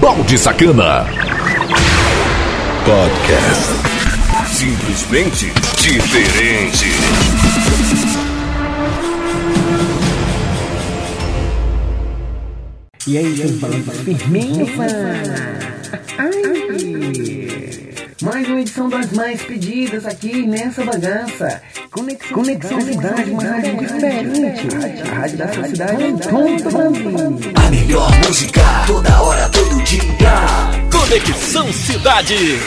Balde Sacana. Podcast. Simplesmente diferente. E aí, seus balanços firminho, fã? Ai! Mais uma edição das mais pedidas aqui nessa bagaça. Conexão, Conexão Cidade, uma rádio diferente. A rádio da sua cidade todo o Brasil. A melhor música, toda hora, todo dia. Conexão Cidade.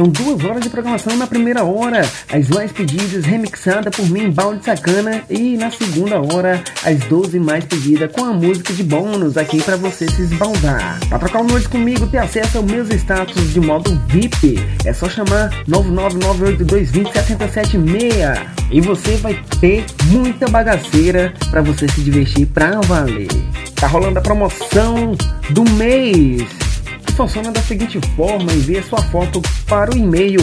São duas horas de programação na primeira hora, as mais pedidas remixada por mim, Balde Sacana, e na segunda hora, as 12 mais pedidas com a música de bônus aqui para você se esbaldar. Para trocar o noite comigo, ter acesso aos meus status de modo VIP, é só chamar 99982207766 e você vai ter muita bagaceira para você se divertir pra valer. Tá rolando a promoção do mês funciona da seguinte forma: envie sua foto para o e-mail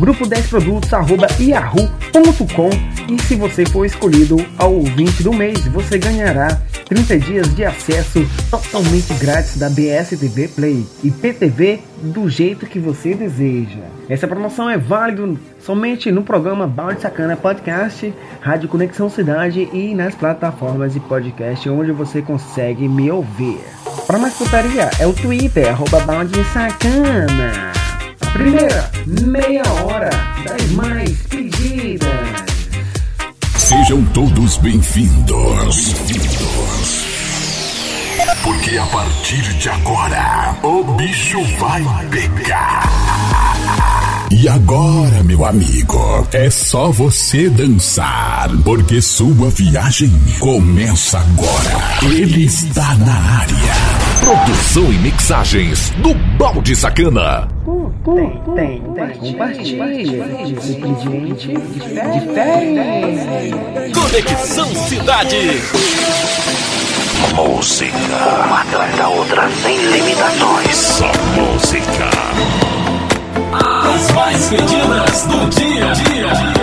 grupo10produtos@yahoo.com e se você for escolhido ao ouvinte do mês, você ganhará 30 dias de acesso totalmente grátis da BSTV Play e PTV do jeito que você deseja. Essa promoção é válida somente no programa Balde Sacana Podcast, Rádio Conexão Cidade e nas plataformas de podcast onde você consegue me ouvir. Para mais putaria, é o Twitter, arroba Balde Sacana. A primeira meia hora das mais pedidas. Sejam todos bem-vindos. Bem-vindos. Porque a partir de agora, o bicho vai pegar. E agora, meu amigo, é só você dançar, porque sua viagem começa agora. Ele está na área. Produção e mixagens do Balde Sacana. Tem, tem, tem. Compartilha. Diferente. Conexão Cidade. Música, uma atrás da outra, sem limitações. Só música. As mais pedidas do dia a dia.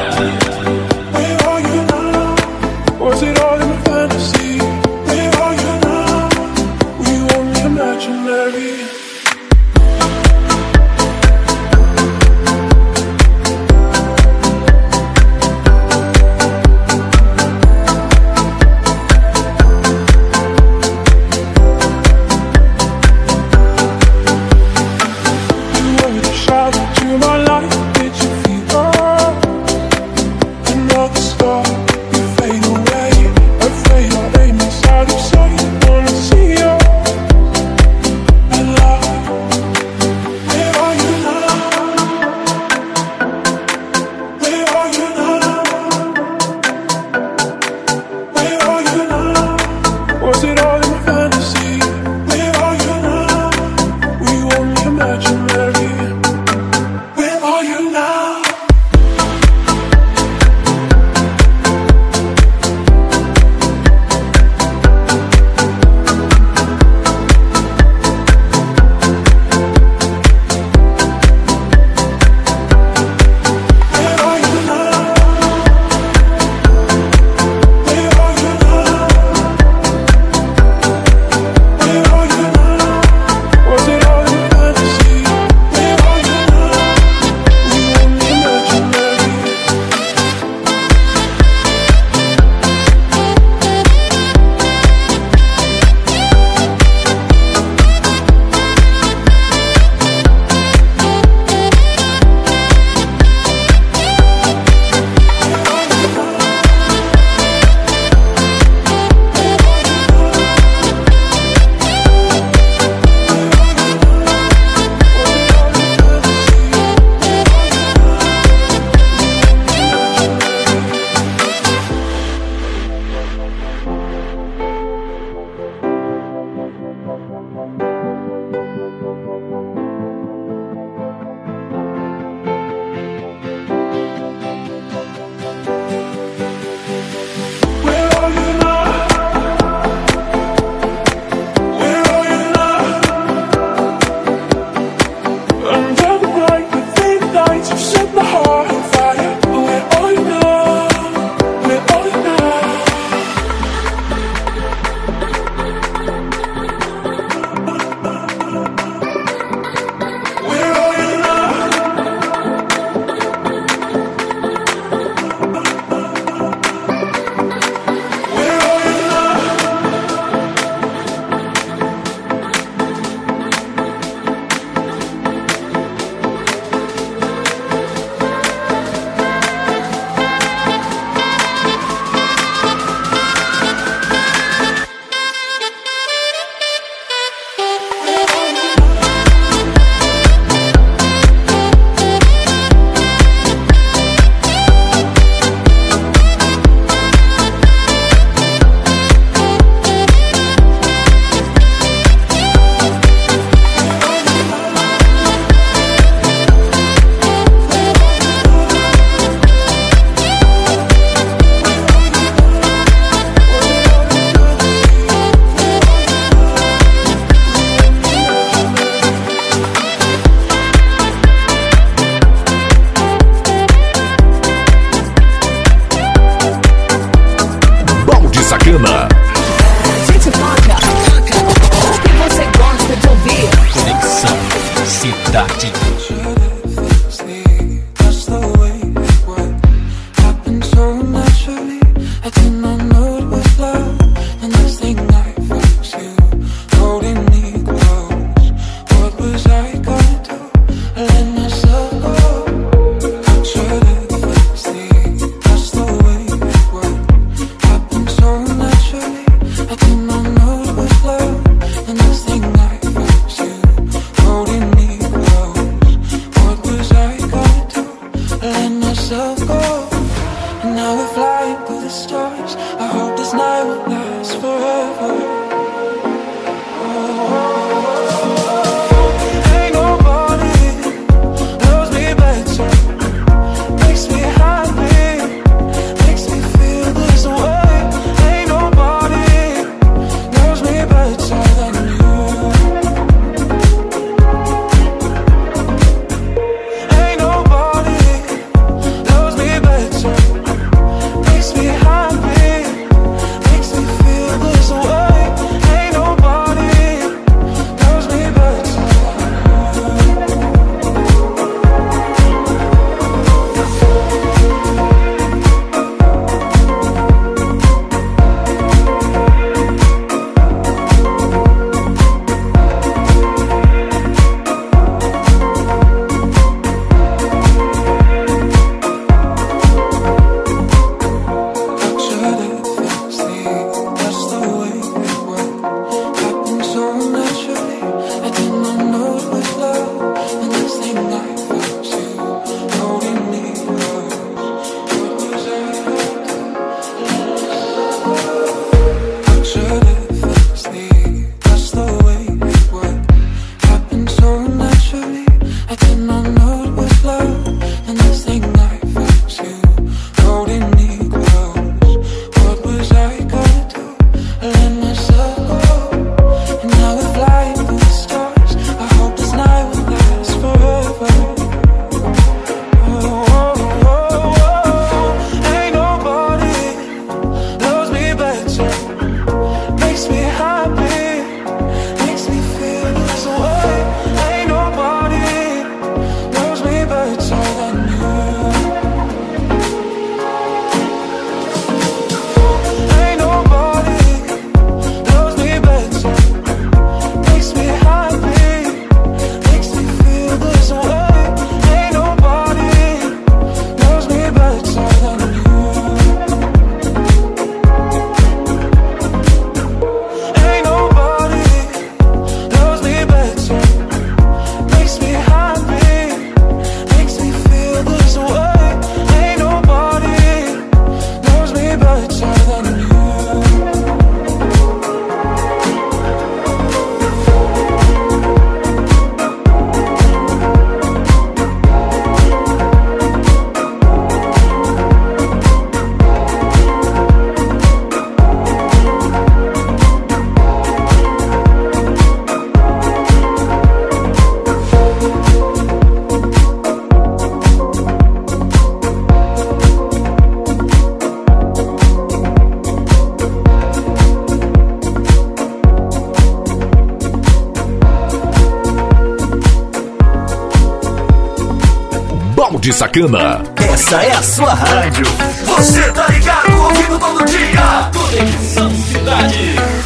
Sacana. Essa é a sua rádio. Você tá ligado, ouvindo todo dia. Conexão Cidade.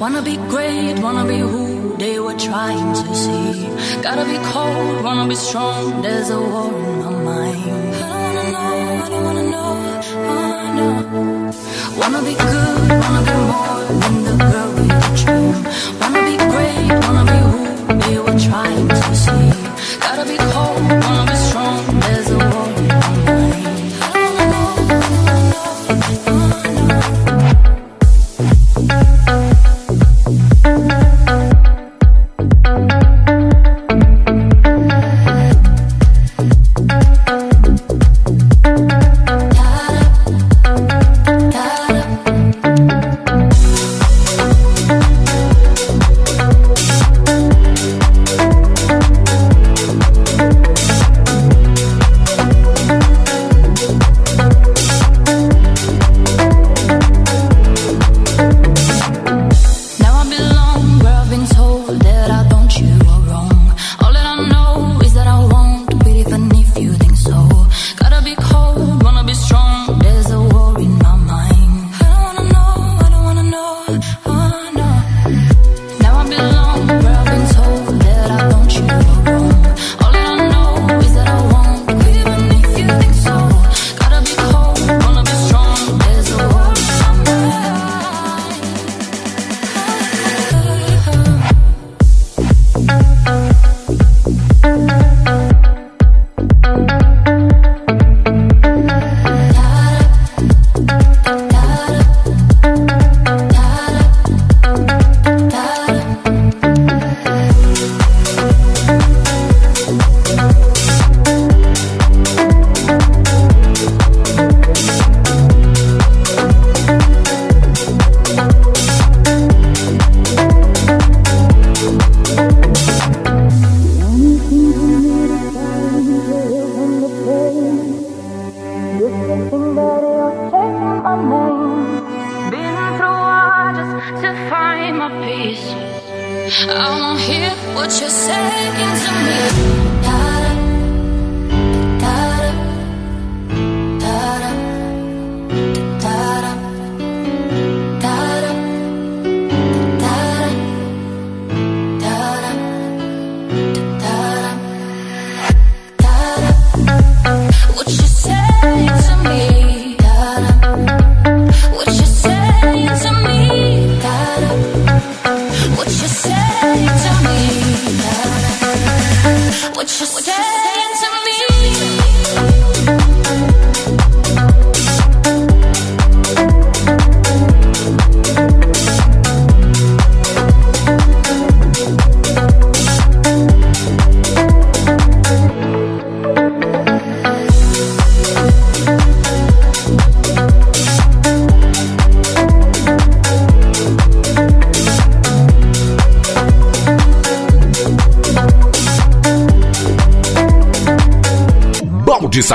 Wanna be great, wanna be who they were trying to see. Gotta be cold, wanna be strong, there's a war in my mind. I don't wanna know, I don't wanna know, oh no. Wanna be good, wanna be more than the girl a dream. Wanna be great, wanna be who they were trying to see. Gotta be cold, wanna be strong, there's a war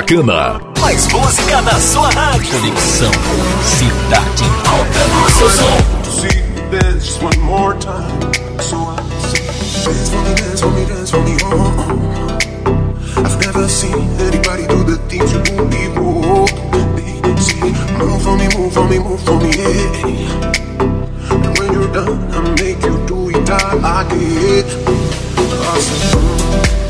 Bacana. Mais música na sua rádio. Conexão Cidade Alta. Seu som. I've never seen anybody do the things you do oh. move for me, move for me, move for me. And when you're done, I make you do it all again. Awesome.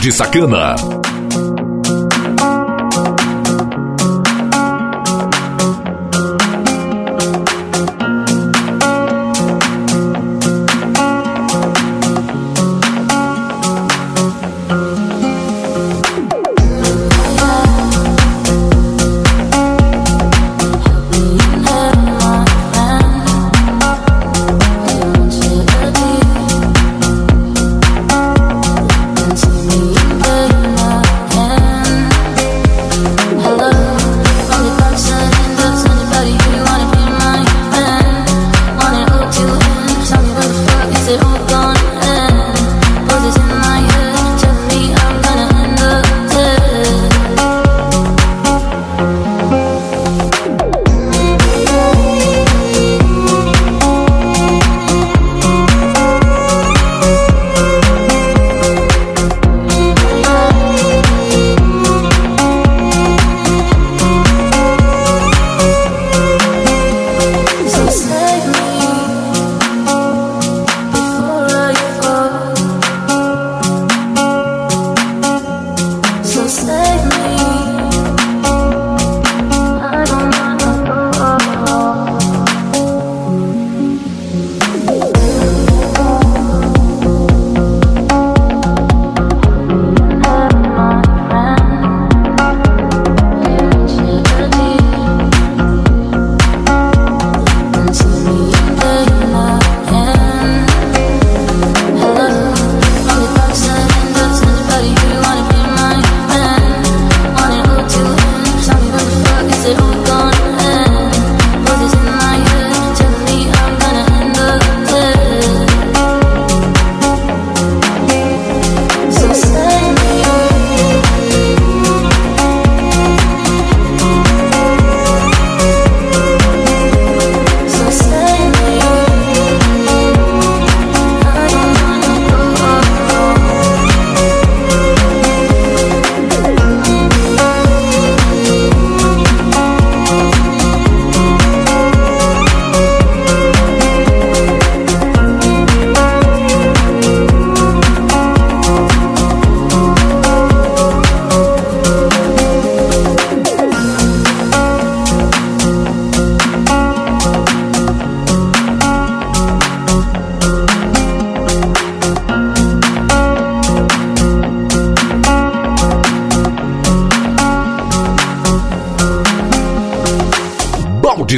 de Sacana.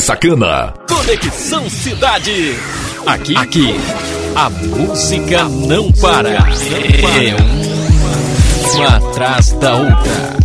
Sacana. Conexão Cidade. Aqui, aqui, a música não para. É uma, atrás da outra.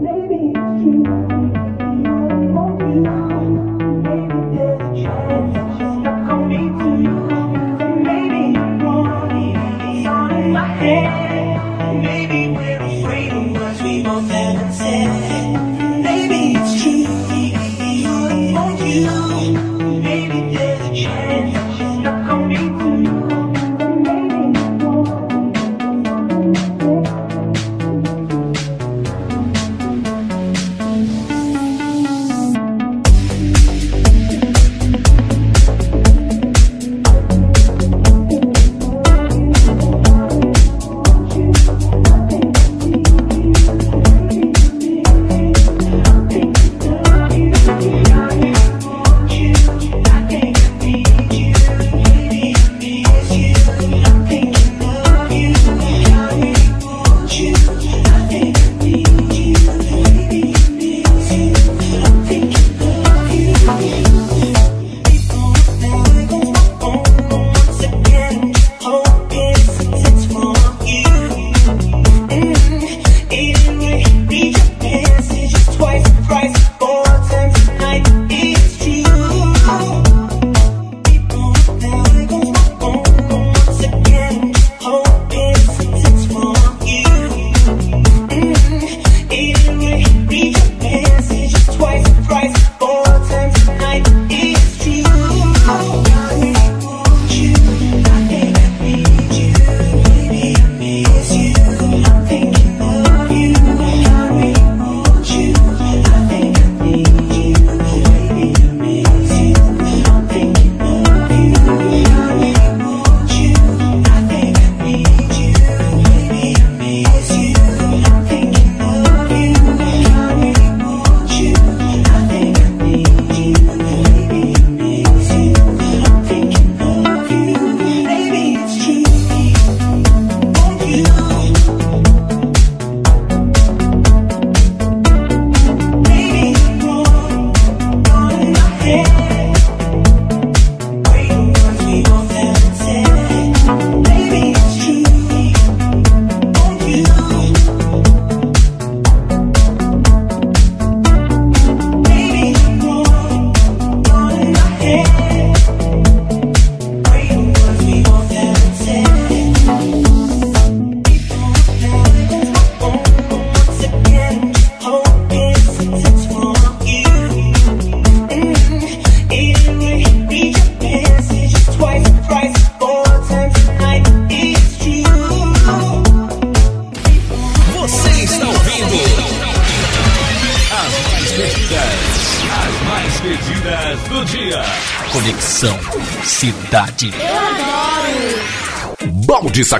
Cidade.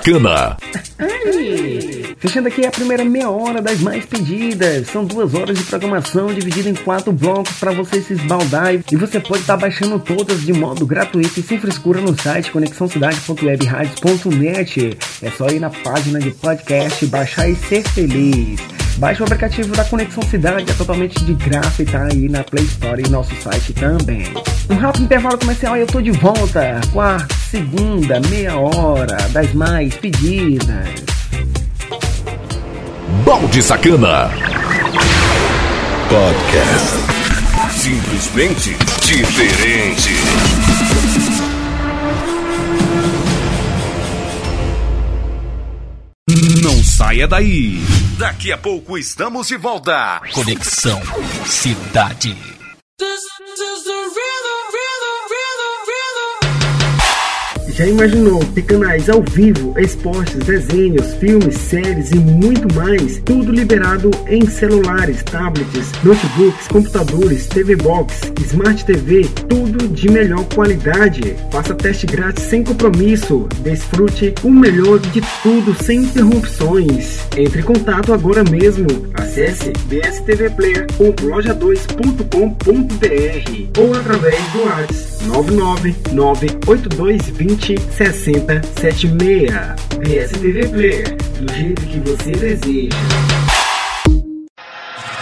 Sacana. Fechando aqui a primeira meia hora das mais pedidas. São duas horas de programação dividida em quatro blocos para você se esbaldar. E você pode estar tá baixando todas de modo gratuito e sem frescura no site conexãocidade.webradios.net. É só ir na página de podcast, baixar e ser feliz. Baixe o aplicativo da Conexão Cidade, é totalmente de graça e tá aí na Play Store e nosso site também. Um rápido intervalo comercial e eu tô de volta com a segunda meia hora das mais pedidas. Balde Sacana. Podcast. Simplesmente diferente. Não saia daí. Daqui a pouco estamos de volta. Conexão Cidade. Já imaginou canais ao vivo, esportes, desenhos, filmes, séries e muito mais? Tudo liberado em celulares, tablets, notebooks, computadores, TV Box, Smart TV, tudo de melhor qualidade. Faça teste grátis sem compromisso. Desfrute o melhor de tudo sem interrupções. Entre em contato agora mesmo. Acesse bstvplayer.loja2.com.br ou através do WhatsApp 9998220 6076. PSTV Player, do jeito que você deseja.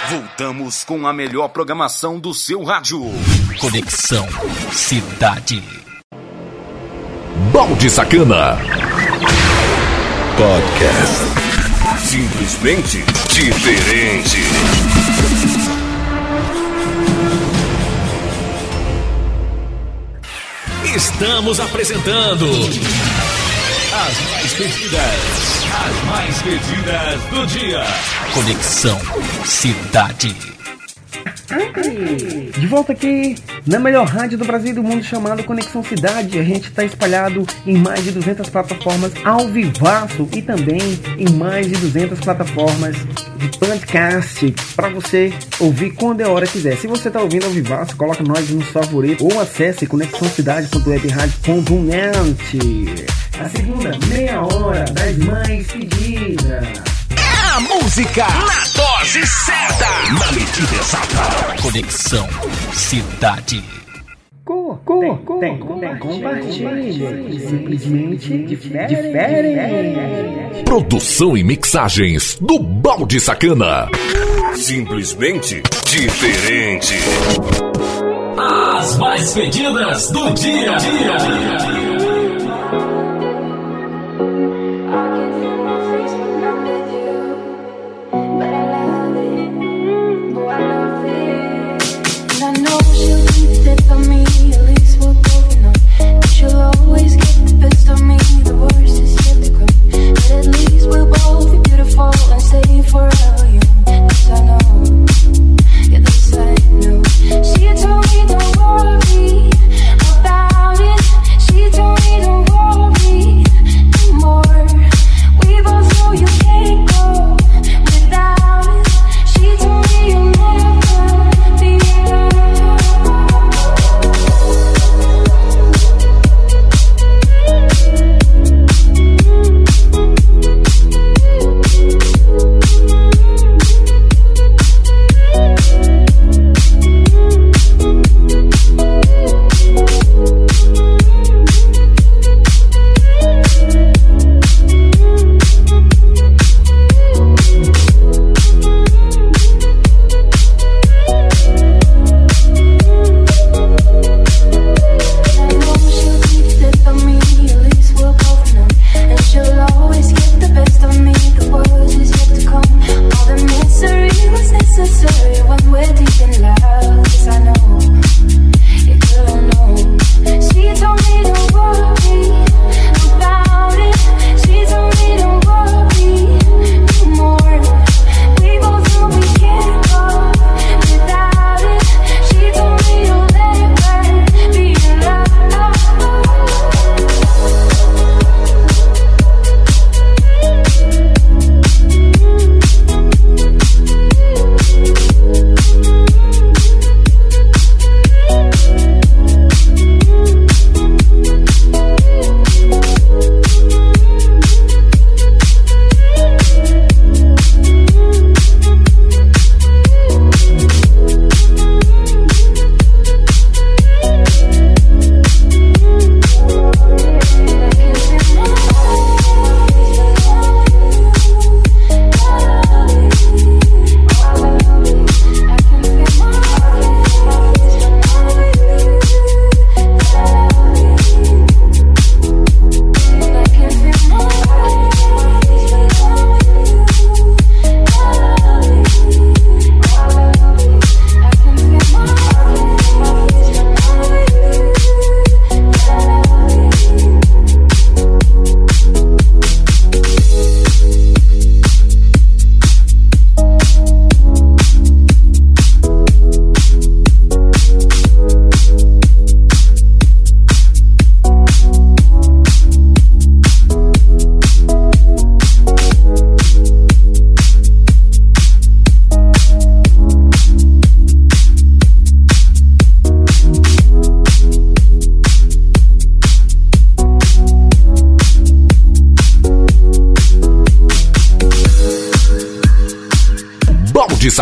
Voltamos com a melhor programação do seu rádio. Conexão Cidade. Balde Sacana. Podcast. Simplesmente diferente. Estamos apresentando as mais pedidas, as mais pedidas do dia. Conexão Cidade. De volta aqui na melhor rádio do Brasil e do mundo chamado Conexão Cidade. A gente está espalhado em mais de 200 plataformas ao vivaço e também em mais de 200 plataformas de podcast para você ouvir quando é hora quiser. Se você está ouvindo ao vivaço, coloca nós nos favoritos ou acesse conexãocidade.webradio.net. A segunda meia hora das mais pedidas. A música na dose certa. Na medida exata. Conexão Cidade. Co, co, tem, co, tem. Simplesmente diferente. diferente. Produção e mixagens do Balde Sacana. Simplesmente diferente. As mais pedidas do dia. dia, dia, dia. She told me don't worry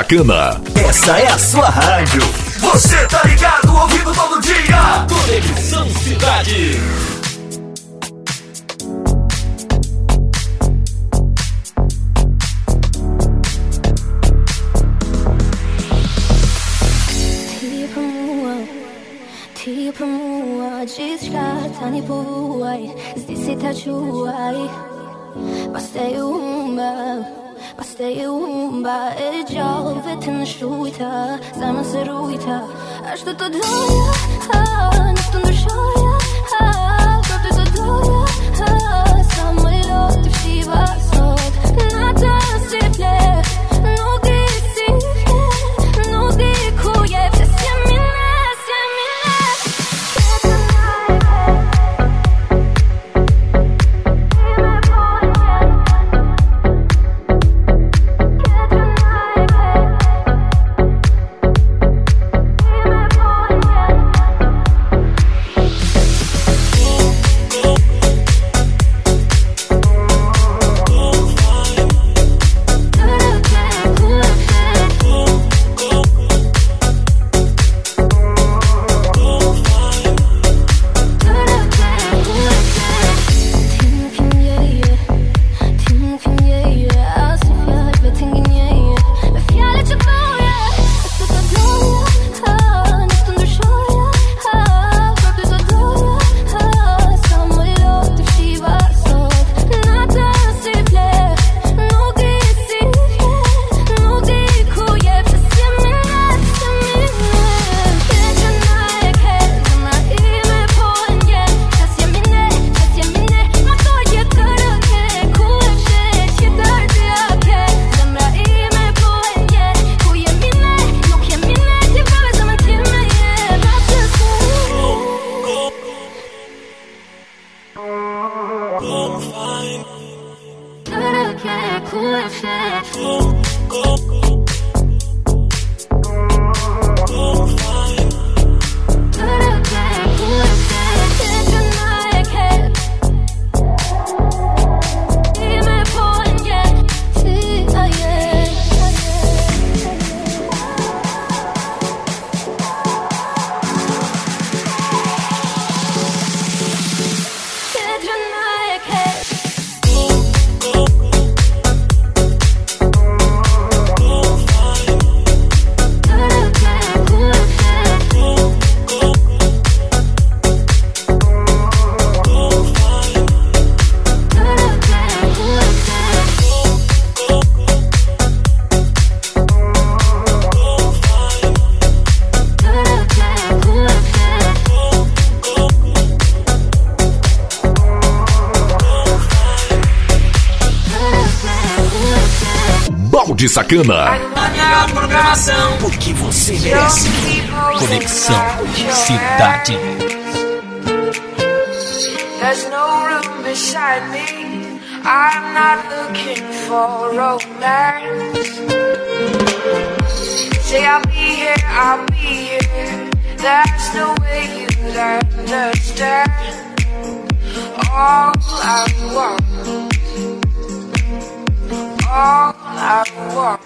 Sacana. Essa é a sua rádio. что тут Sacana. A programação. O que você merece. Conexão Cidade. There's no room beside me. I'm not looking for romance. Say I'll be here, I'll be here. That's the way you'd understand. All I want, all I want.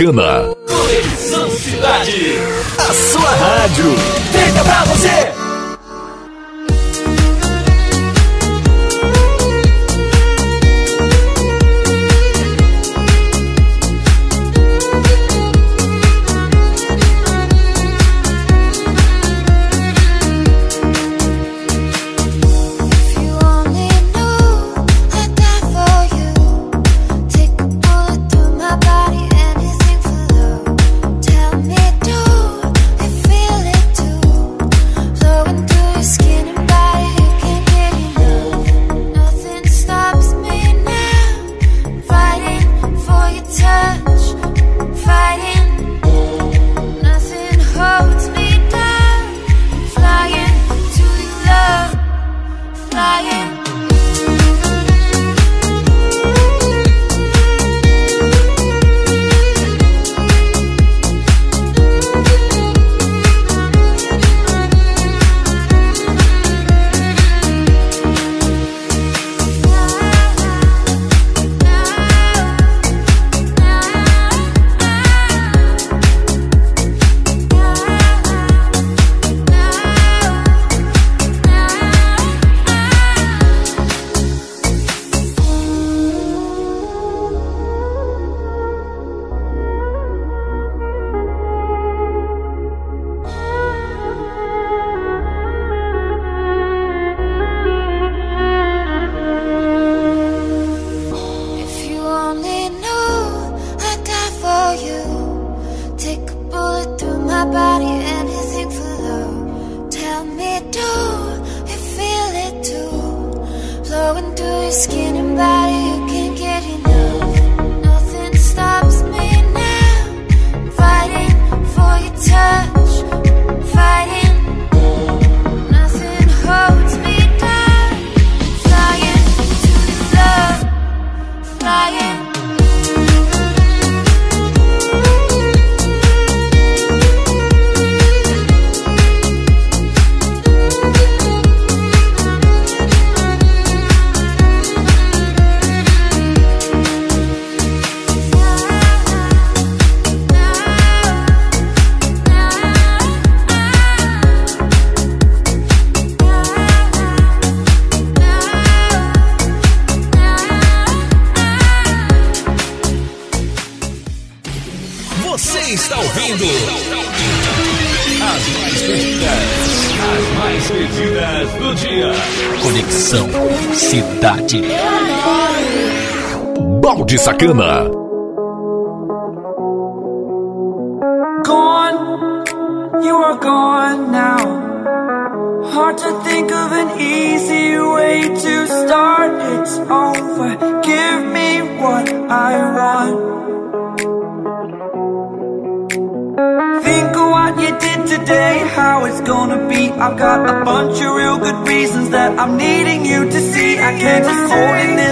Americana. Americana. Gone, you are gone now. Hard to think of an easy way to start. It's over. Give me what I want. Think of what you did today, how it's gonna be. I've got a bunch of real good reasons that I'm needing you to see. I can't just hold in this.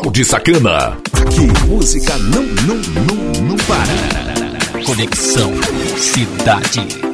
Balde Sacana. Aqui, música não, não, não, não para. Conexão Cidade.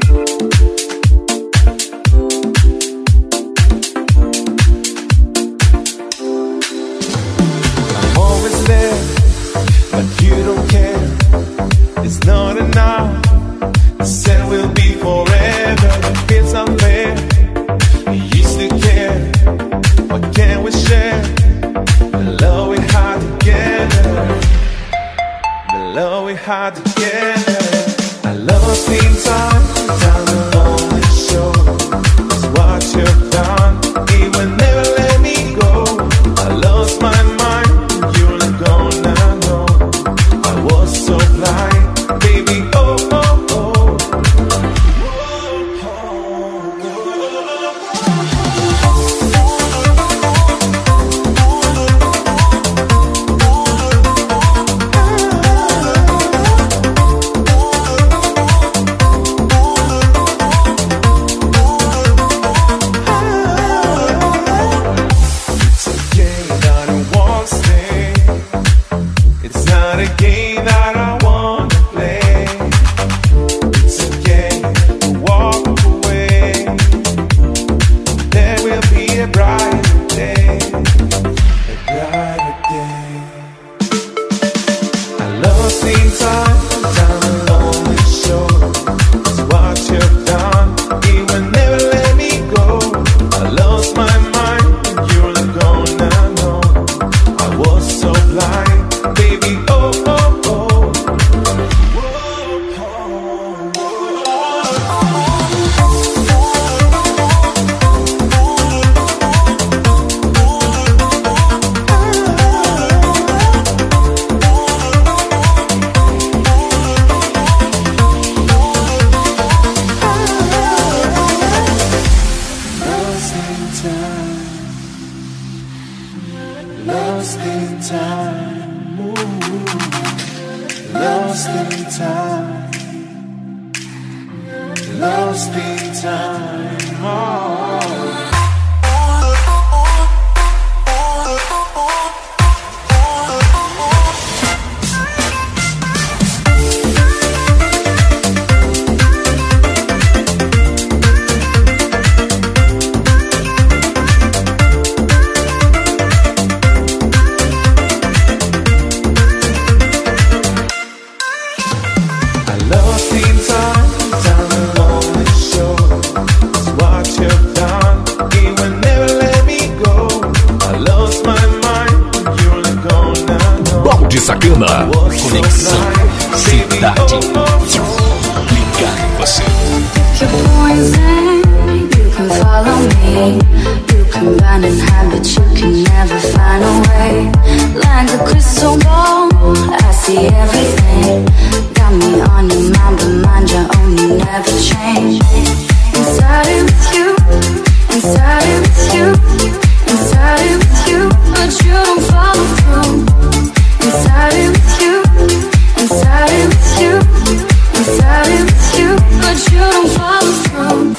you don't follow through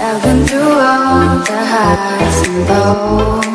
I've been through all the highs and lows.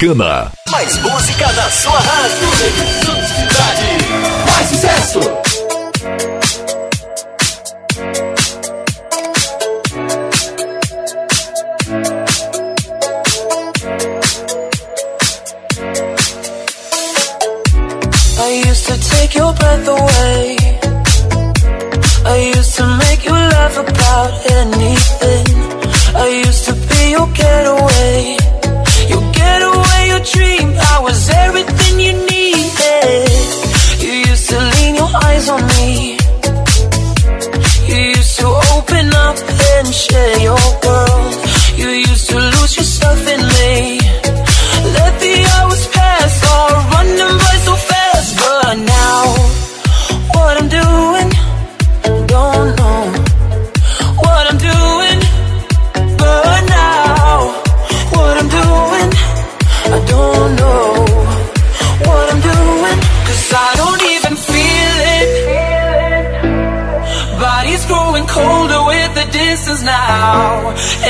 Americana.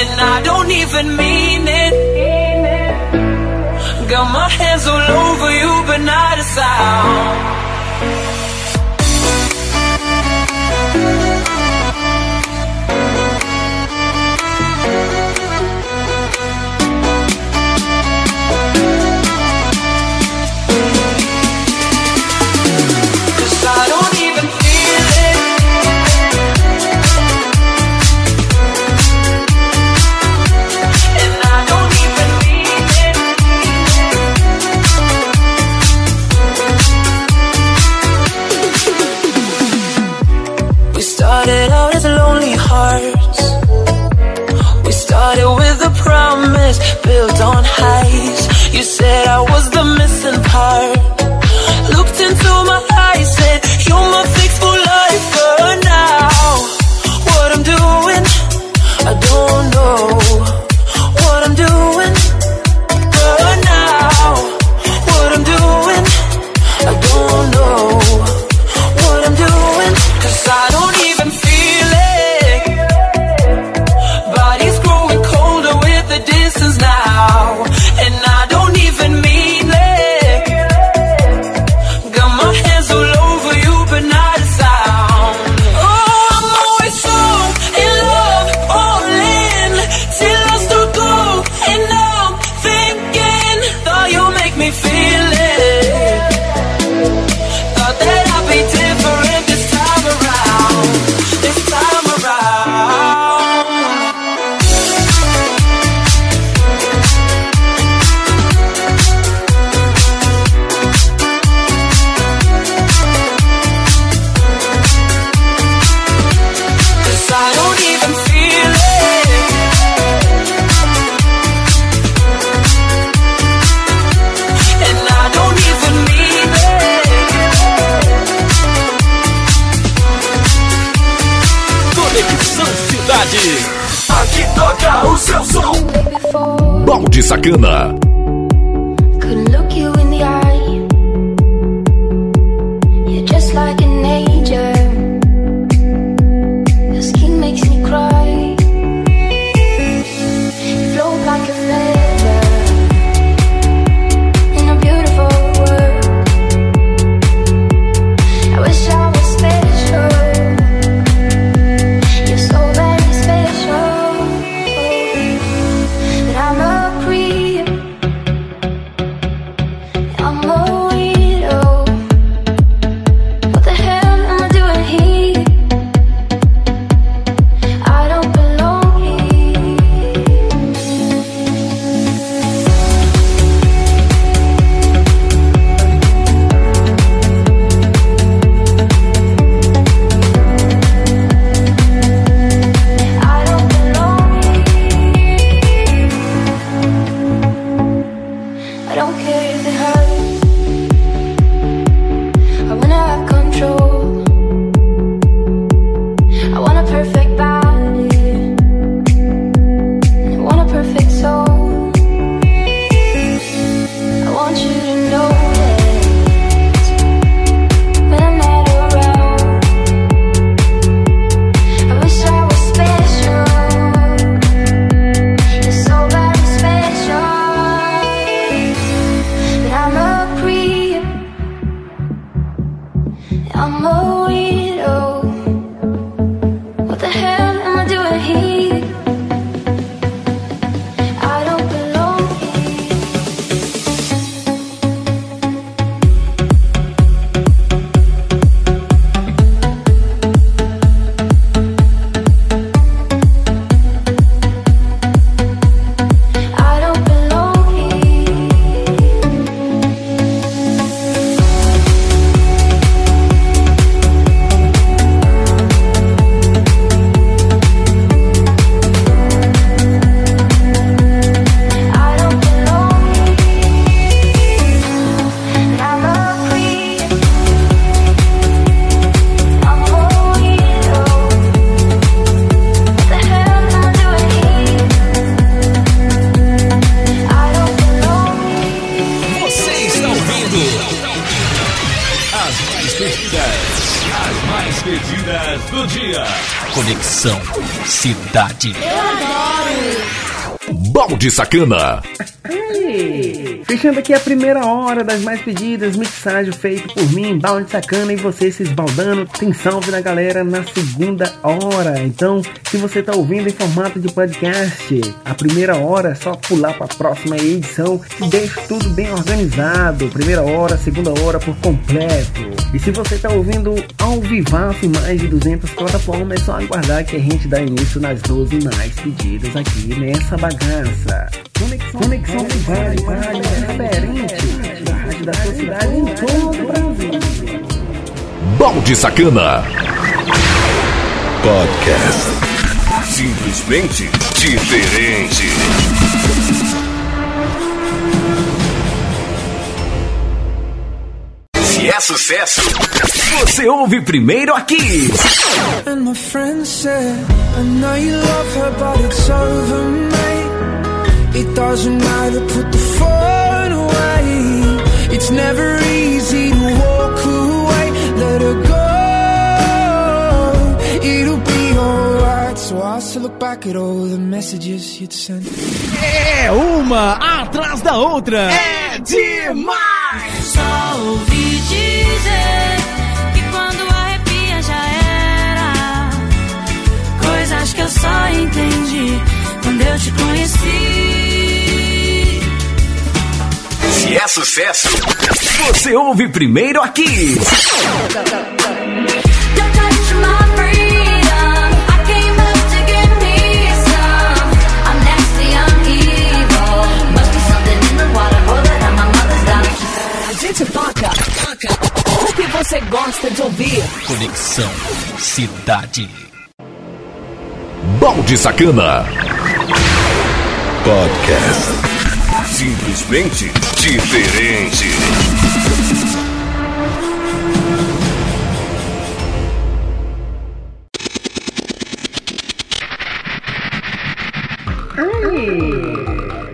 and I don't even mean it. Got my hands all over you, but not a sound. eyes. You said I was the Sacana. Fechando aqui a primeira hora das mais pedidas, mixagem feito por mim, Balde Sacana e você se esbaldando. Tem salve da galera na segunda hora. Então, se você tá ouvindo em formato de podcast, a primeira hora é só pular para a próxima edição deixa tudo bem organizado. Primeira hora, segunda hora por completo. E se você tá ouvindo ao vivaço em mais de 200 plataformas, é só aguardar que a gente dá início nas 12 mais pedidas aqui nessa bagaça. Conexão, Conexão Cidade, rádio diferente da rádio da sua cidade em todo o Brasil. Balde Sacana. Podcast. Simplesmente diferente. É sucesso, você ouve primeiro aqui. And my friend said, I know you love her, but it's over, mate. It doesn't matter, put the phone away. It's never easy to walk away, let her go. It'll be alright. So I still look back at all the messages you'd sent. É uma atrás da outra. É demais! Dizer que quando arrepia já era. Coisas que eu só entendi quando eu te conheci. Se é sucesso, você ouve primeiro aqui. Gosta de ouvir. Conexão Cidade. Balde Sacana. Podcast. Simplesmente diferente.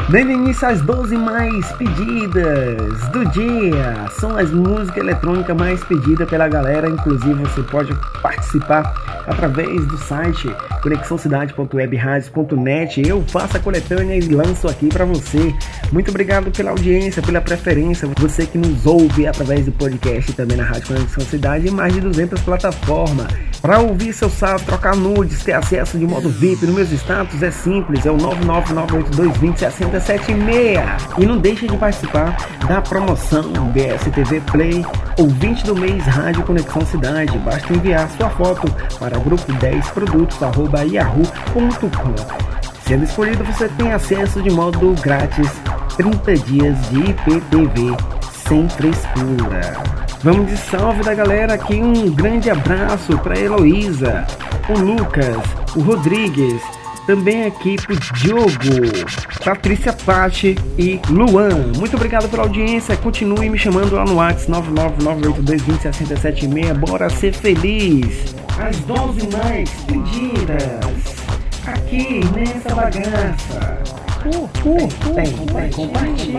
Dando início às 12 mais pedidas do dia. São as músicas eletrônicas mais pedidas pela galera. Inclusive, você pode participar através do site conexãocidade.webradios.net. Eu faço a coletânea e lanço aqui para você. Muito obrigado pela audiência, pela preferência. Você que nos ouve através do podcast também na Rádio Conexão Cidade em mais de 200 plataformas. Para ouvir seu salve, trocar nudes, ter acesso de modo VIP nos meus status é simples, é o 99982206076. E não deixe de participar da promoção BSTV Play, ouvinte do mês Rádio Conexão Cidade. Basta enviar sua foto para grupo 10 produtos arroba yahoo.com. Sendo escolhido, você tem acesso de modo grátis 30 dias de IPTV sem frescura. Vamos de salve da galera aqui, um grande abraço para Heloísa, o Lucas, o Rodrigues, também aqui pro Diogo, Patrícia Pati e Luan. Muito obrigado pela audiência. Continue me chamando lá no WhatsApp 99982206776. Bora ser feliz. As 12 mais pedidas aqui nessa bagaça. Uh, uh, tem. Simplesmente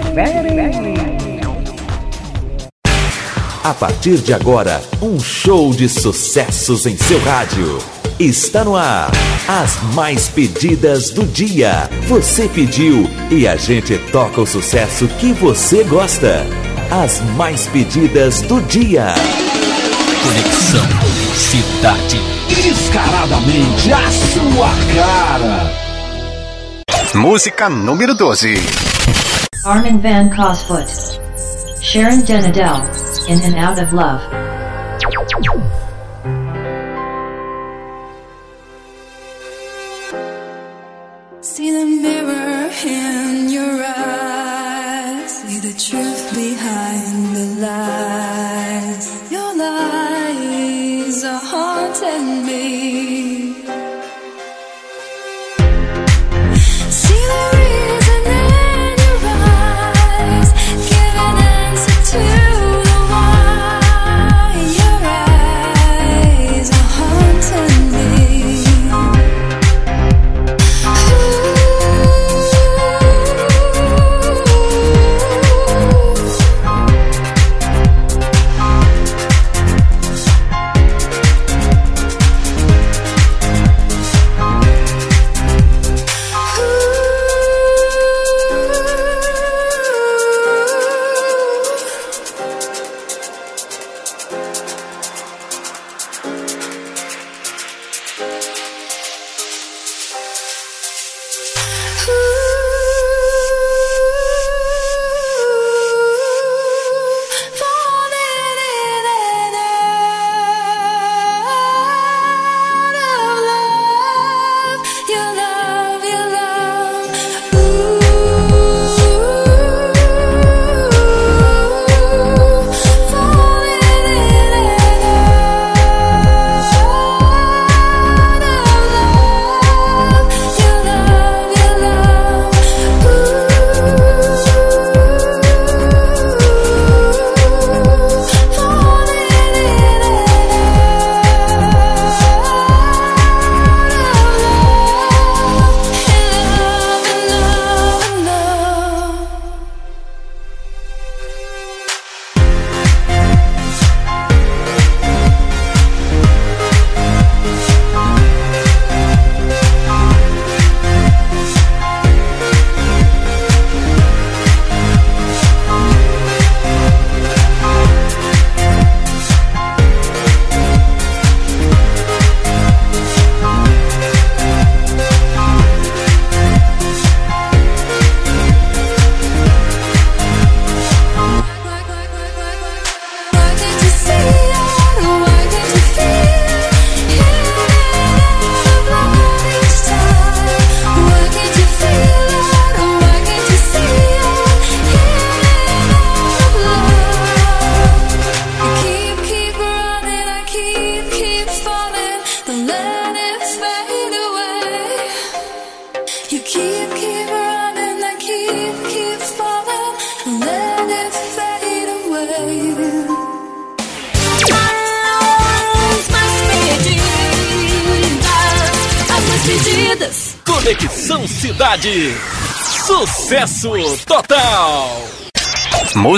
diferente. A partir de agora, um show de sucessos em seu rádio. Está no ar. As mais pedidas do dia. Você pediu e a gente toca o sucesso que você gosta. As mais pedidas do dia. Conexão Cidade. Descaradamente a sua cara. Música número 12. Armin van Cosfoot. Sharon Denadel. In and Out of Love.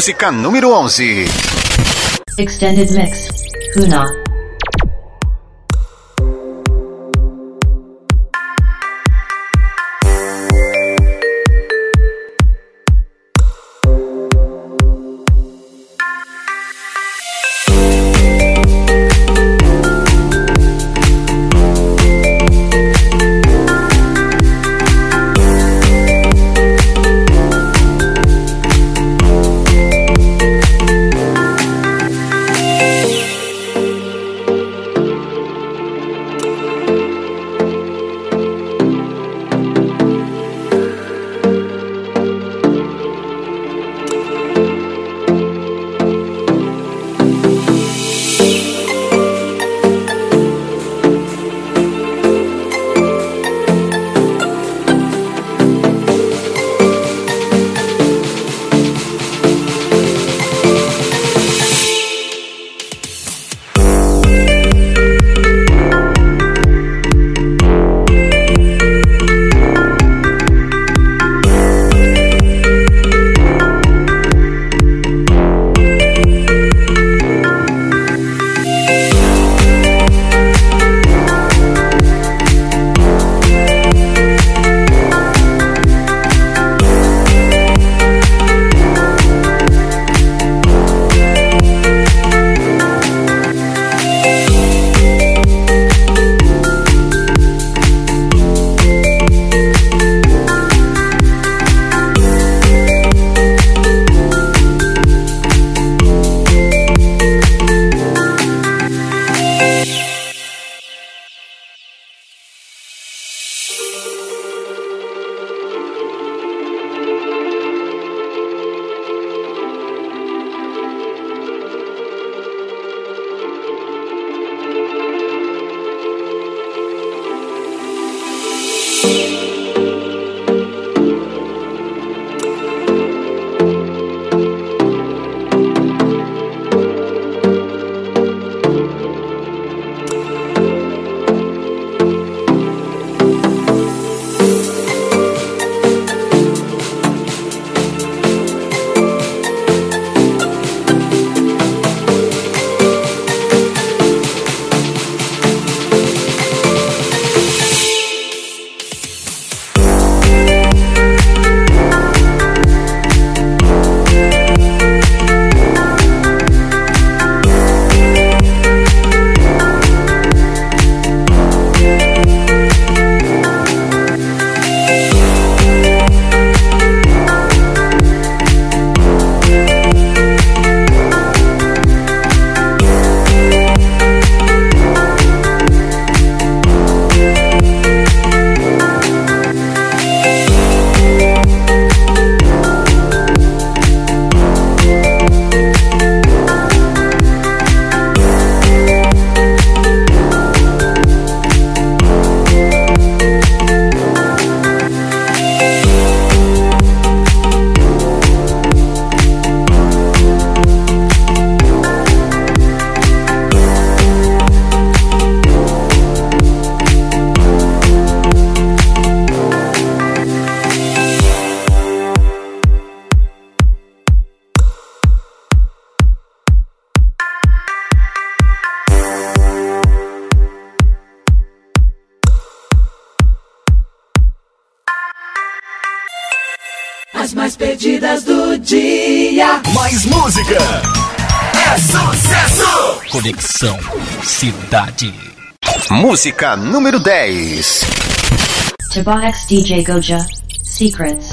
música número 11. Extended Mix. Huna. cidade. Música número 10. Tobox DJ Goja, Secrets.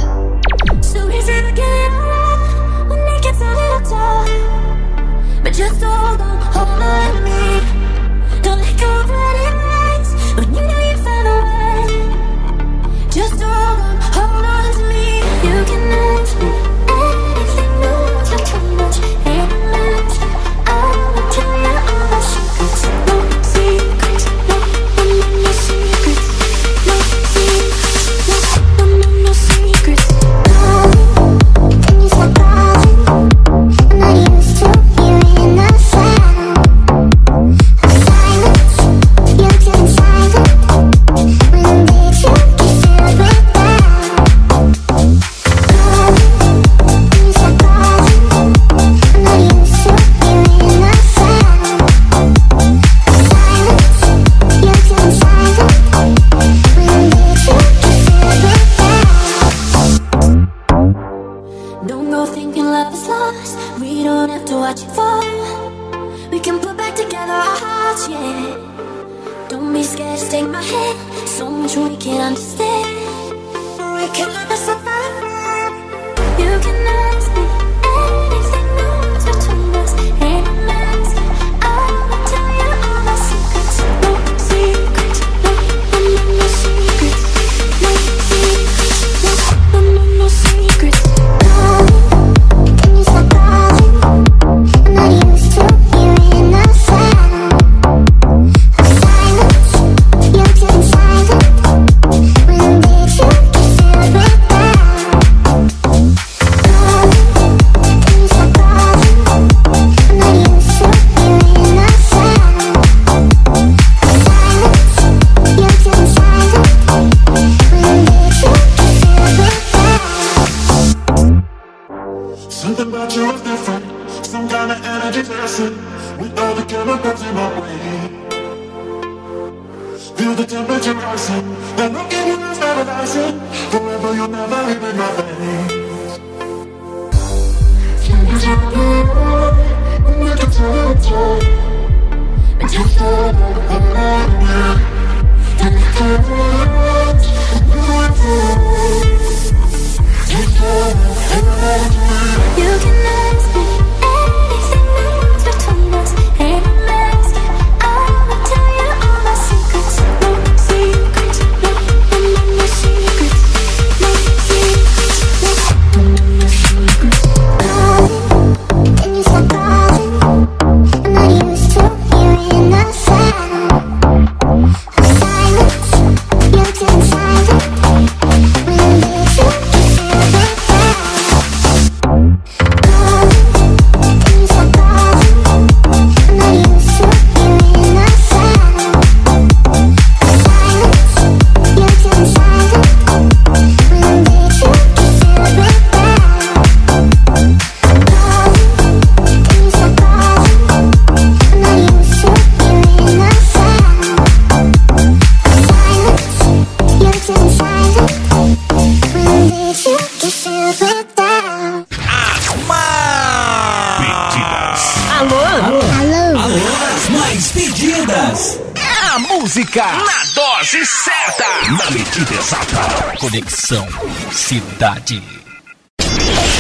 Cidade.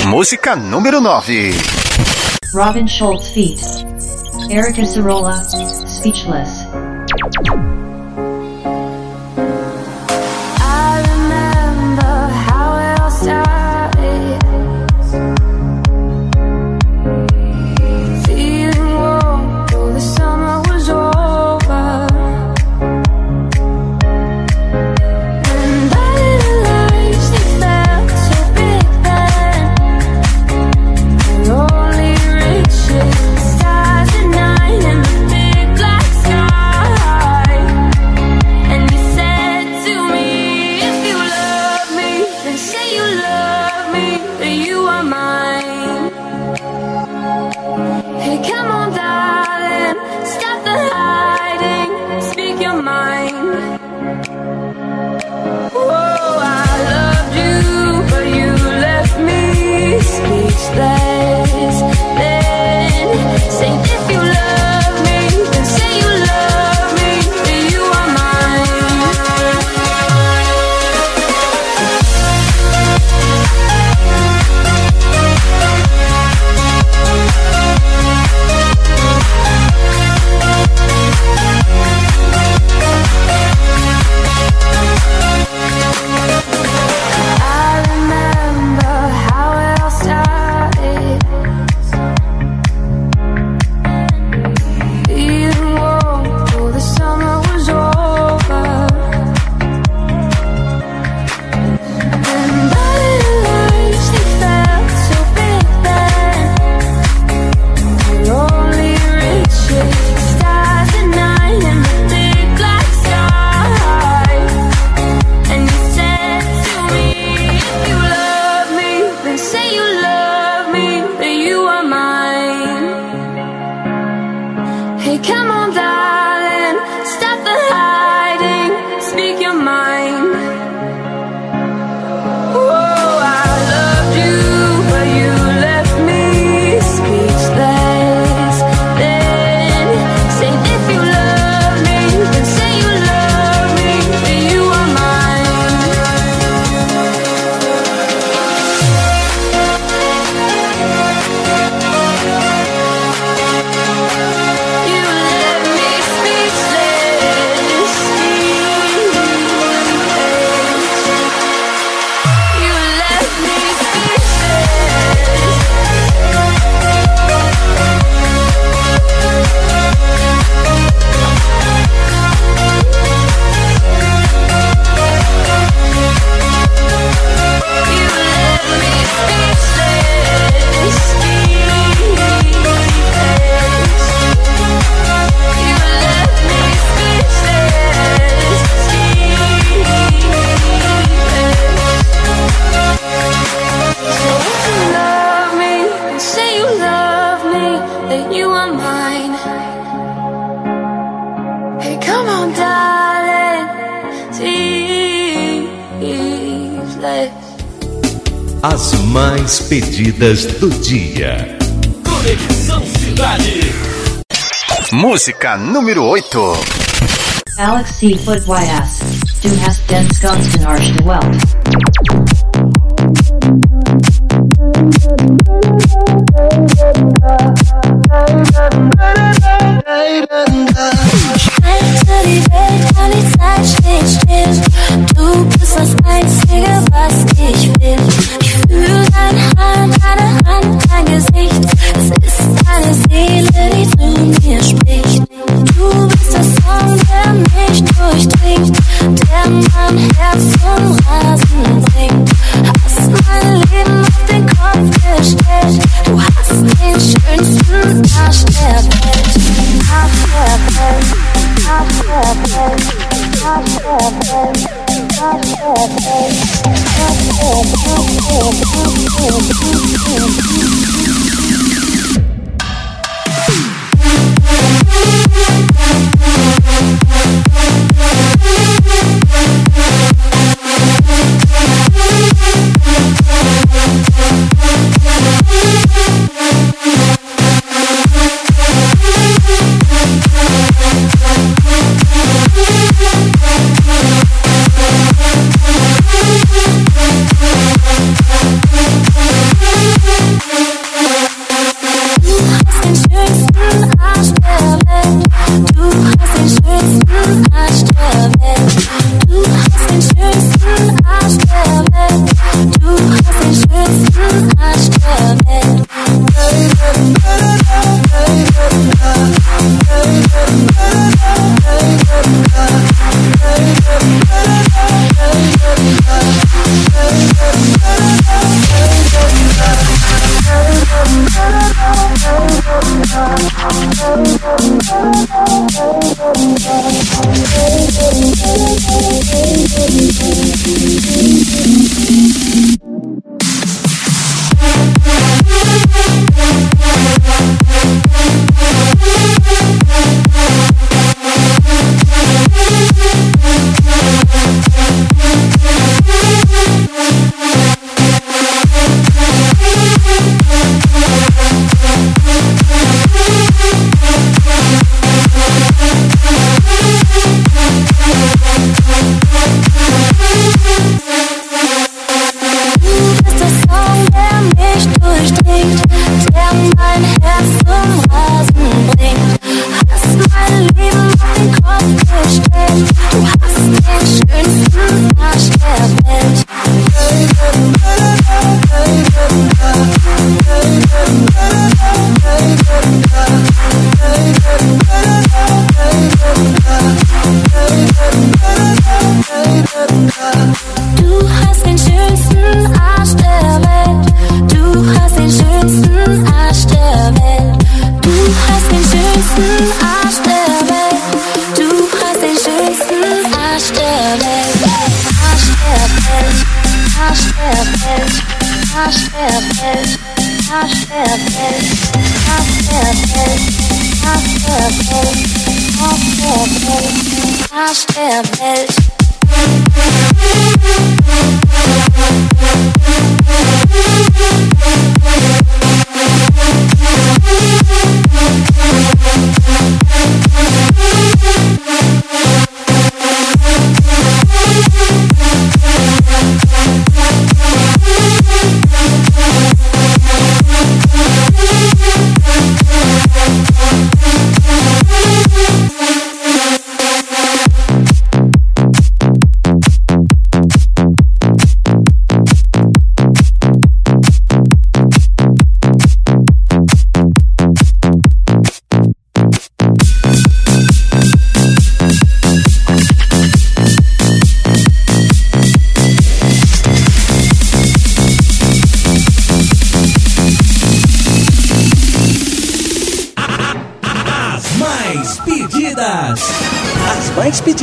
Música número 9. Robin Schultz Feet. Erica Cirola, Speechless. perdidas do dia. Conexão Cidade. Música número 8. Alexi Footwayas, du hast to Skonsen Arsch.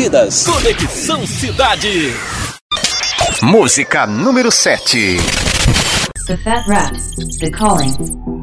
curtidas. Conexão Cidade. Música número 7. The Fat Rat, The Calling.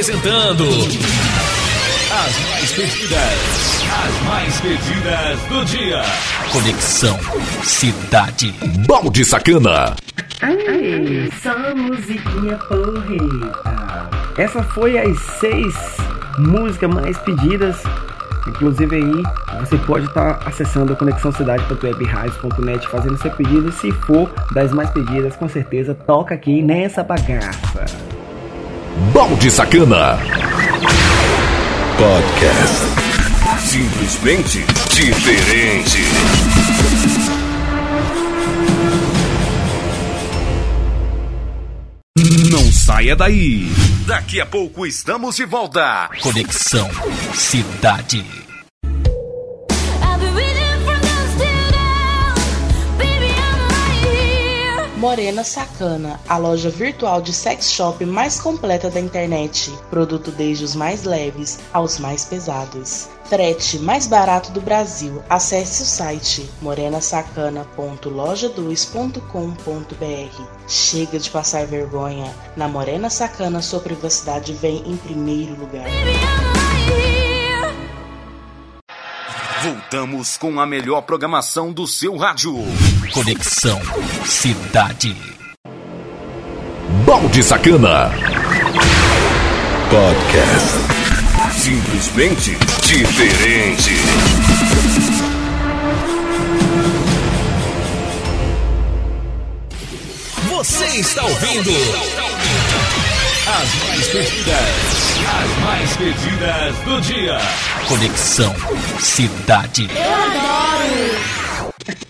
Apresentando as mais pedidas, as mais pedidas do dia. Conexão Cidade. Balde Sacana. Ai, só musiquinha porreta. Essa foi as seis músicas mais pedidas. Inclusive aí, você pode estar tá acessando a conexãocidade.webradios.net fazendo seu pedido. Se for das mais pedidas, com certeza toca aqui nessa bagaça. Balde Sacana. Podcast. Simplesmente diferente. Não saia daí. Daqui a pouco estamos de volta. Conexão Cidade. Morena Sacana, a loja virtual de sex shop mais completa da internet. Produto desde os mais leves aos mais pesados. Frete mais barato do Brasil. Acesse o site morenasacana.loja2.com.br. Chega de passar vergonha. Na Morena Sacana, sua privacidade vem em primeiro lugar. Voltamos com a melhor programação do seu rádio. Conexão Cidade. Balde Sacana. Podcast. Simplesmente diferente. Você está ouvindo as mais pedidas, as mais pedidas do dia. Conexão Cidade. Eu adoro.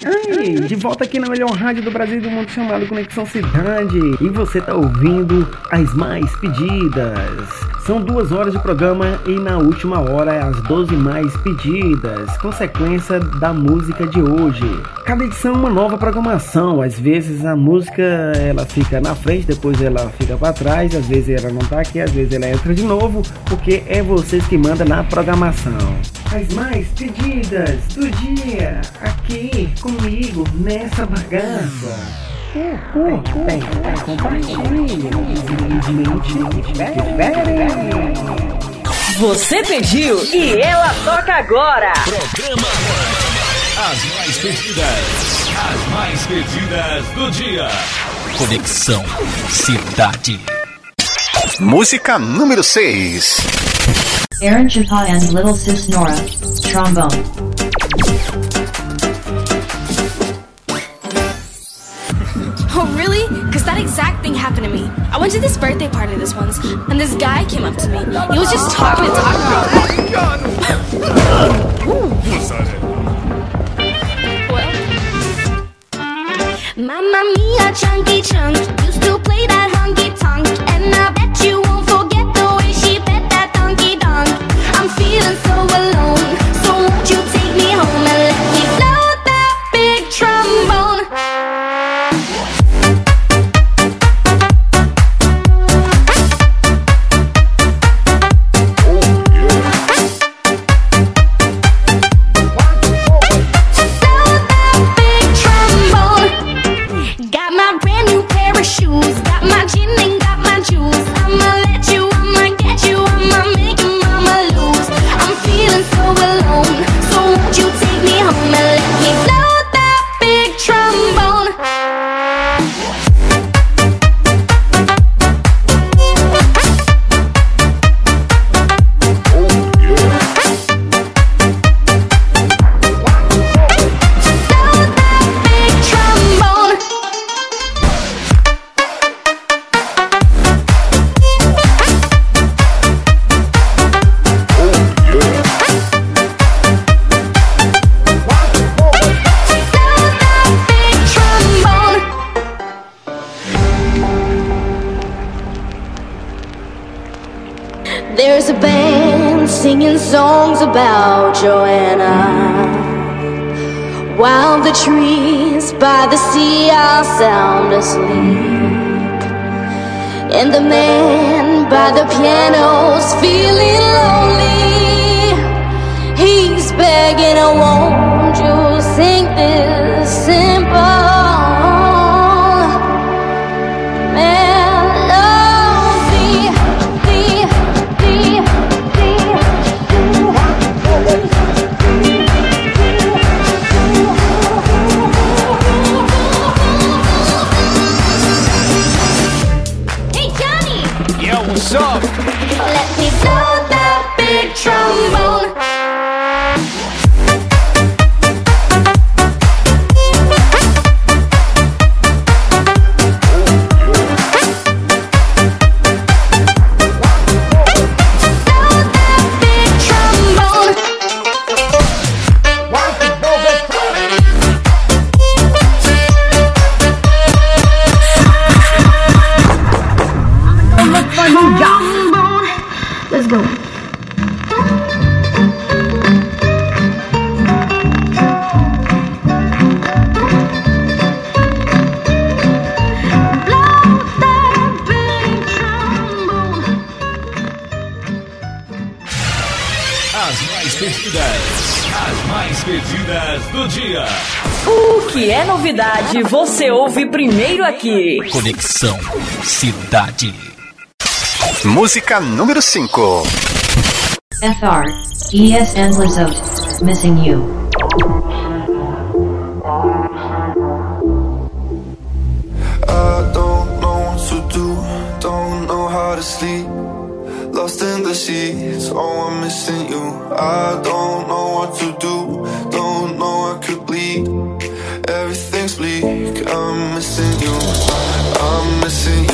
Ai, de volta aqui na melhor rádio do Brasil e do mundo chamado Conexão Cidade. E você tá ouvindo as mais pedidas. São duas horas de programa e na última hora as 12 mais pedidas, consequência da música de hoje. Cada edição é uma nova programação. Às vezes a música ela fica na frente, depois ela fica para trás, às vezes ela não tá aqui, às vezes ela entra de novo, porque é vocês que mandam na programação. As mais pedidas do dia aqui comigo nessa bagaça. Você pediu e ela toca agora. Programa As mais pedidas, as mais pedidas do dia. Conexão Cidade. Música número 6. Aaron Chapa and Little Sis Nora, trombone. Oh, really? Because that exact thing happened to me. I went to this birthday party this once, and this guy came up to me. He was just talking and talking. Oh, Mamma mia, chunky chunk. Used to play that honky tonk. rock. Conexão Cidade. Música número 5. FR, ESN Lizote, Missing You. I don't know what to do, don't know how to sleep. Lost in the sheets, oh, I'm missing you. I don't know what to do, don't know I could bleed. Everything's bleak, I'm missing. see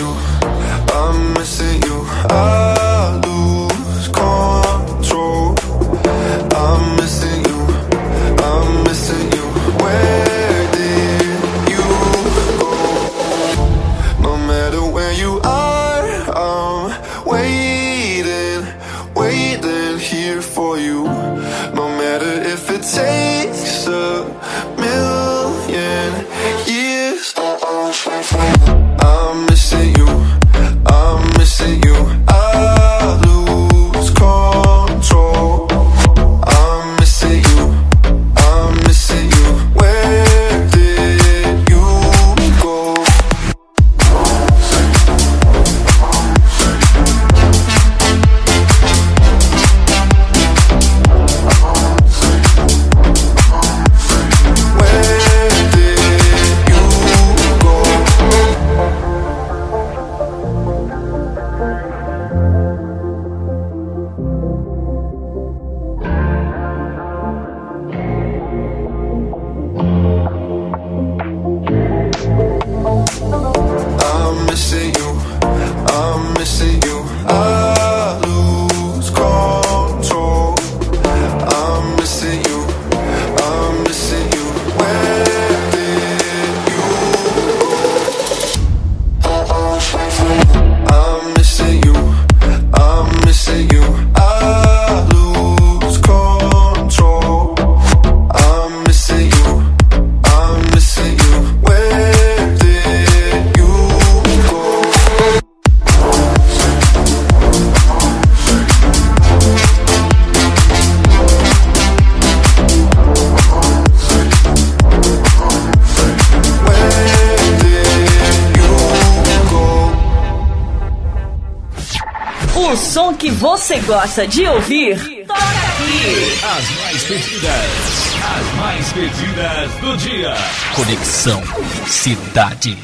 gosta de ouvir, toca aqui. As mais pedidas, as mais pedidas do dia. Conexão Cidade.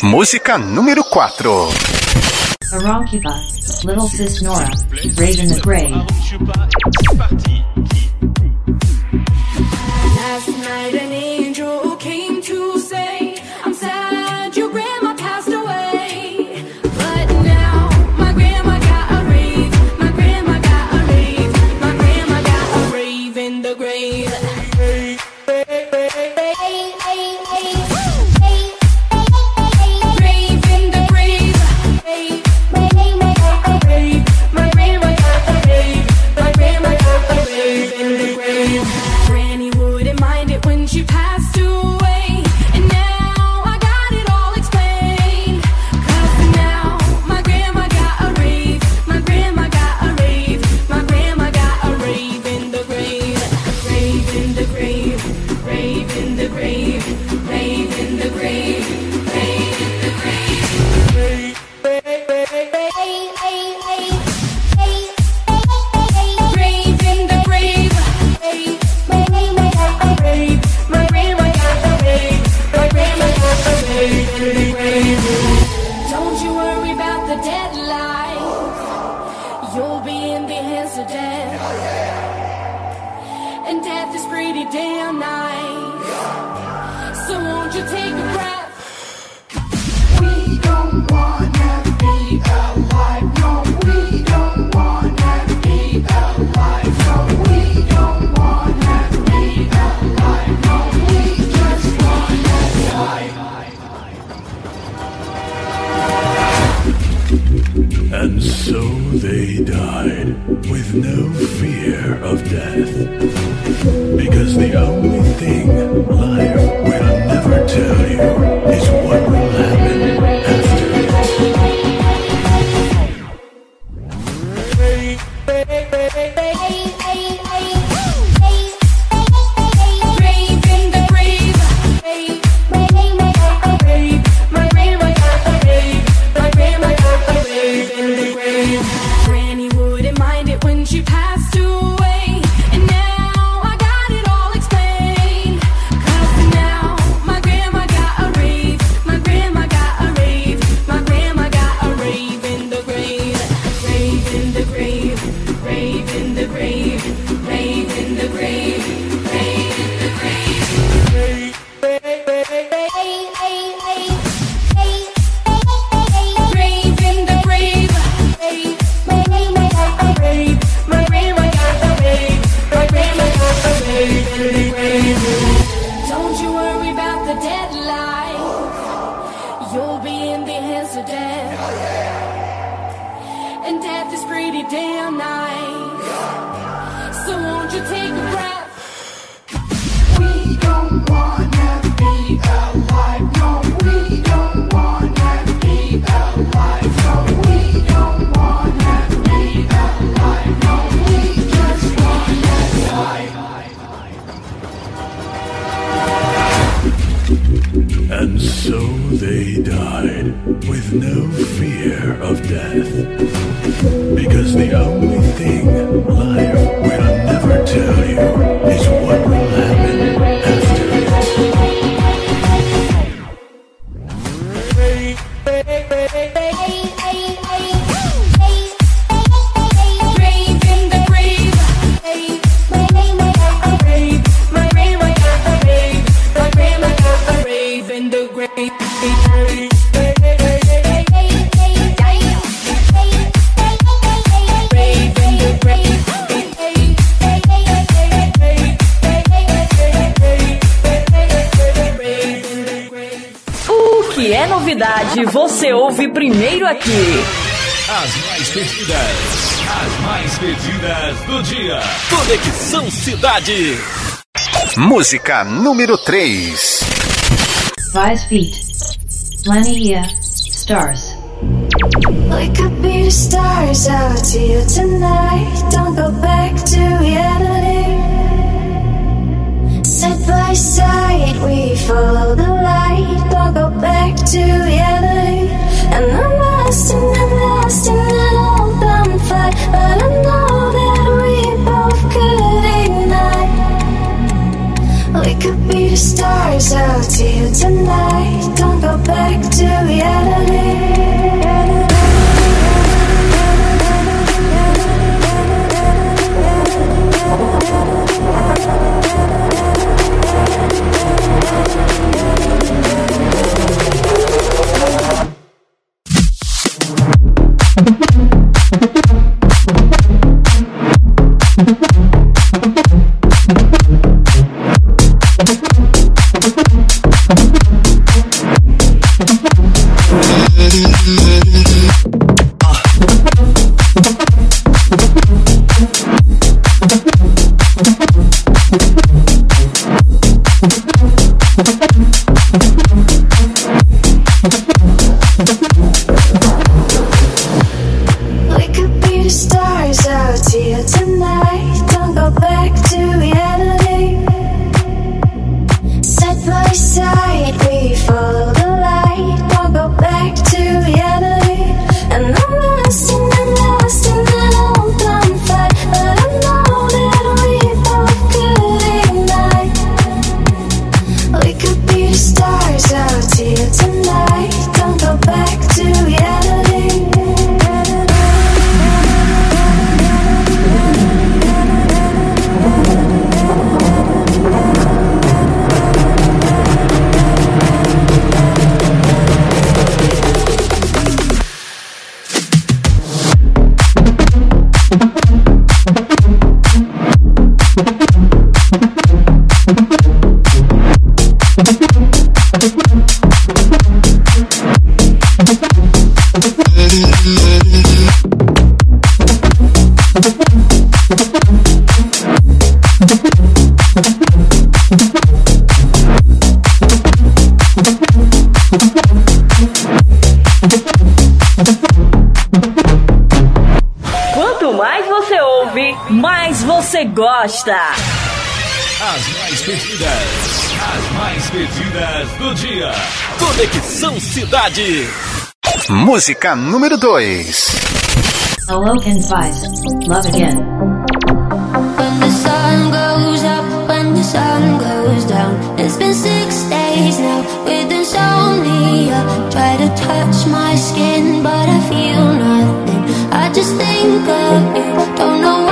Música número 4. Aronquiba, Little Sis Nora, Braden the Grey. número 3. Five feet. Linear stars. We could be the stars out here tonight. Don't go back to reality. Side by side, we follow the light. Don't go back to reality. And I'm lost in the out to you tonight. Don't go back to reality. Música número 2. Awoken Spice, Love Again. When the sun goes up, when the sun goes down, it's been six days now with insomnia. Try to touch my skin, but I feel nothing. I just think of you, don't know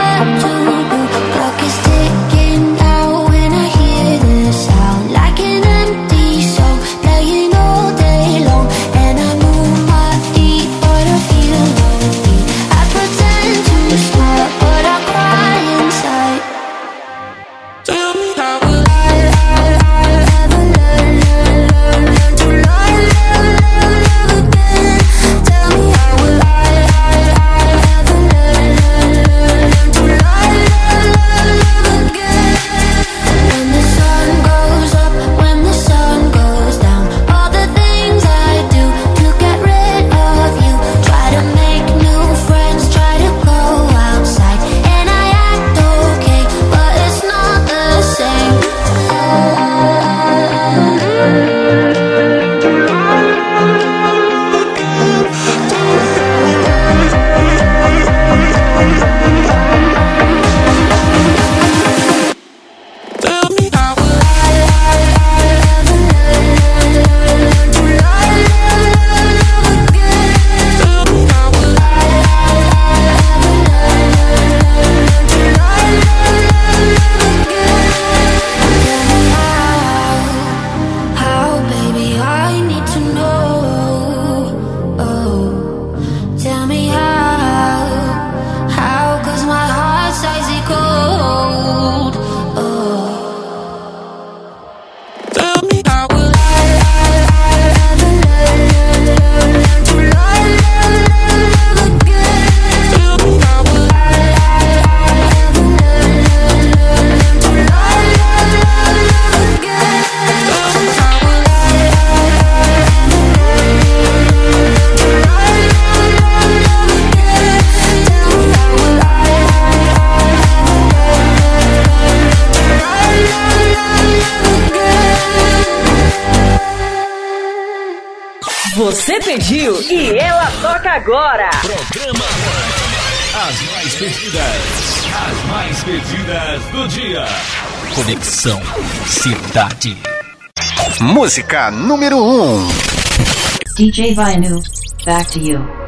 Música número 1. Um. DJ Vainu, back to you.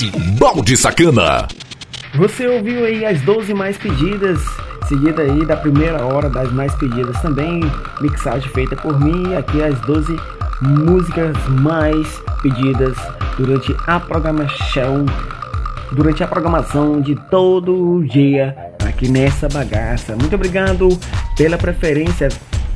Cidade. Balde Sacana. Você ouviu aí as 12 mais pedidas, seguida aí da primeira hora das mais pedidas também, mixagem feita por mim, aqui as 12 músicas mais pedidas durante a programação, durante a programação de todo o dia aqui nessa bagaça. Muito obrigado pela preferência.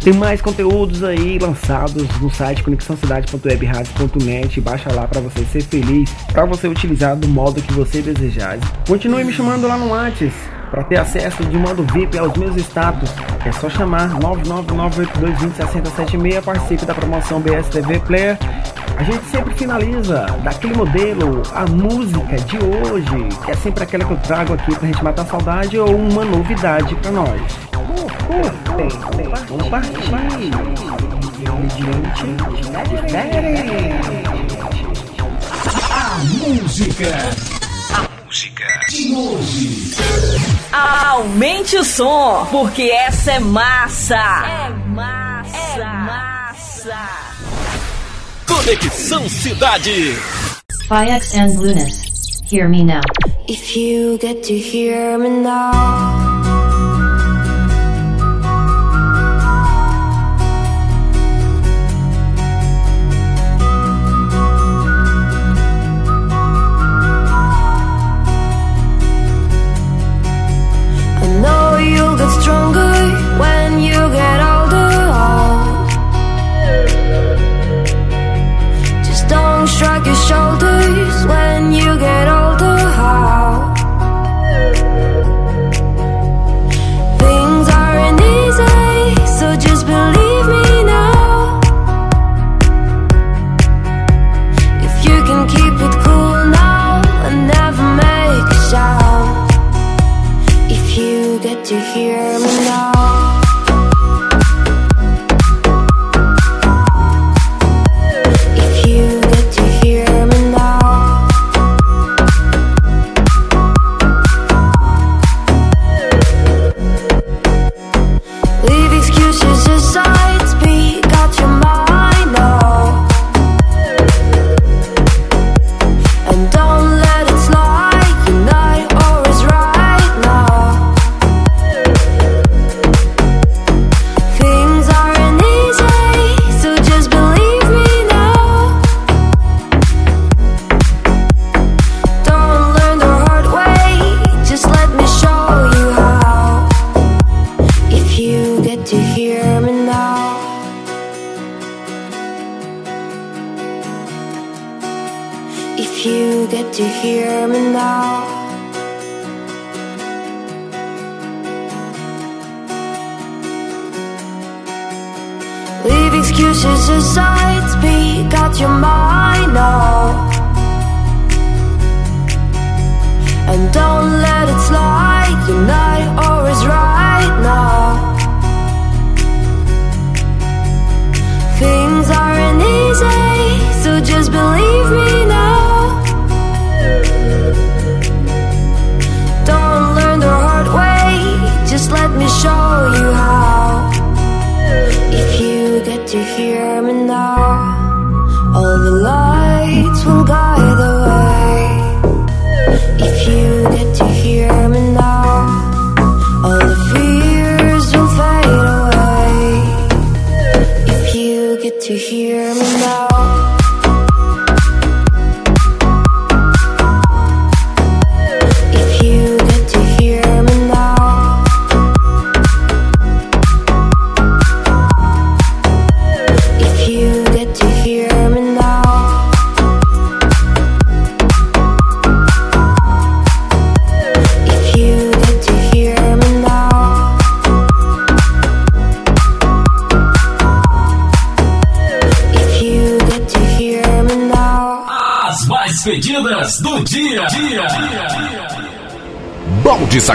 Tem mais conteúdos aí lançados no site conexãocidade.webradios.net. Baixa lá para você ser feliz, para você utilizar do modo que você desejar. Continue me chamando lá no Whats para ter acesso de modo VIP aos meus status. É só chamar 99982206076, participe da promoção BSTV Player. A gente sempre finaliza daquele modelo a música de hoje, que é sempre aquela que eu trago aqui para gente matar a saudade ou uma novidade para nós curtem, compartilhem. Mediante diferente. A música. A música de hoje. Aumente o som, porque essa é massa. É massa. É massa. Conexão Cidade. Fiax and Lunas. Hear me now. If you get to hear me now.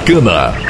干嘛？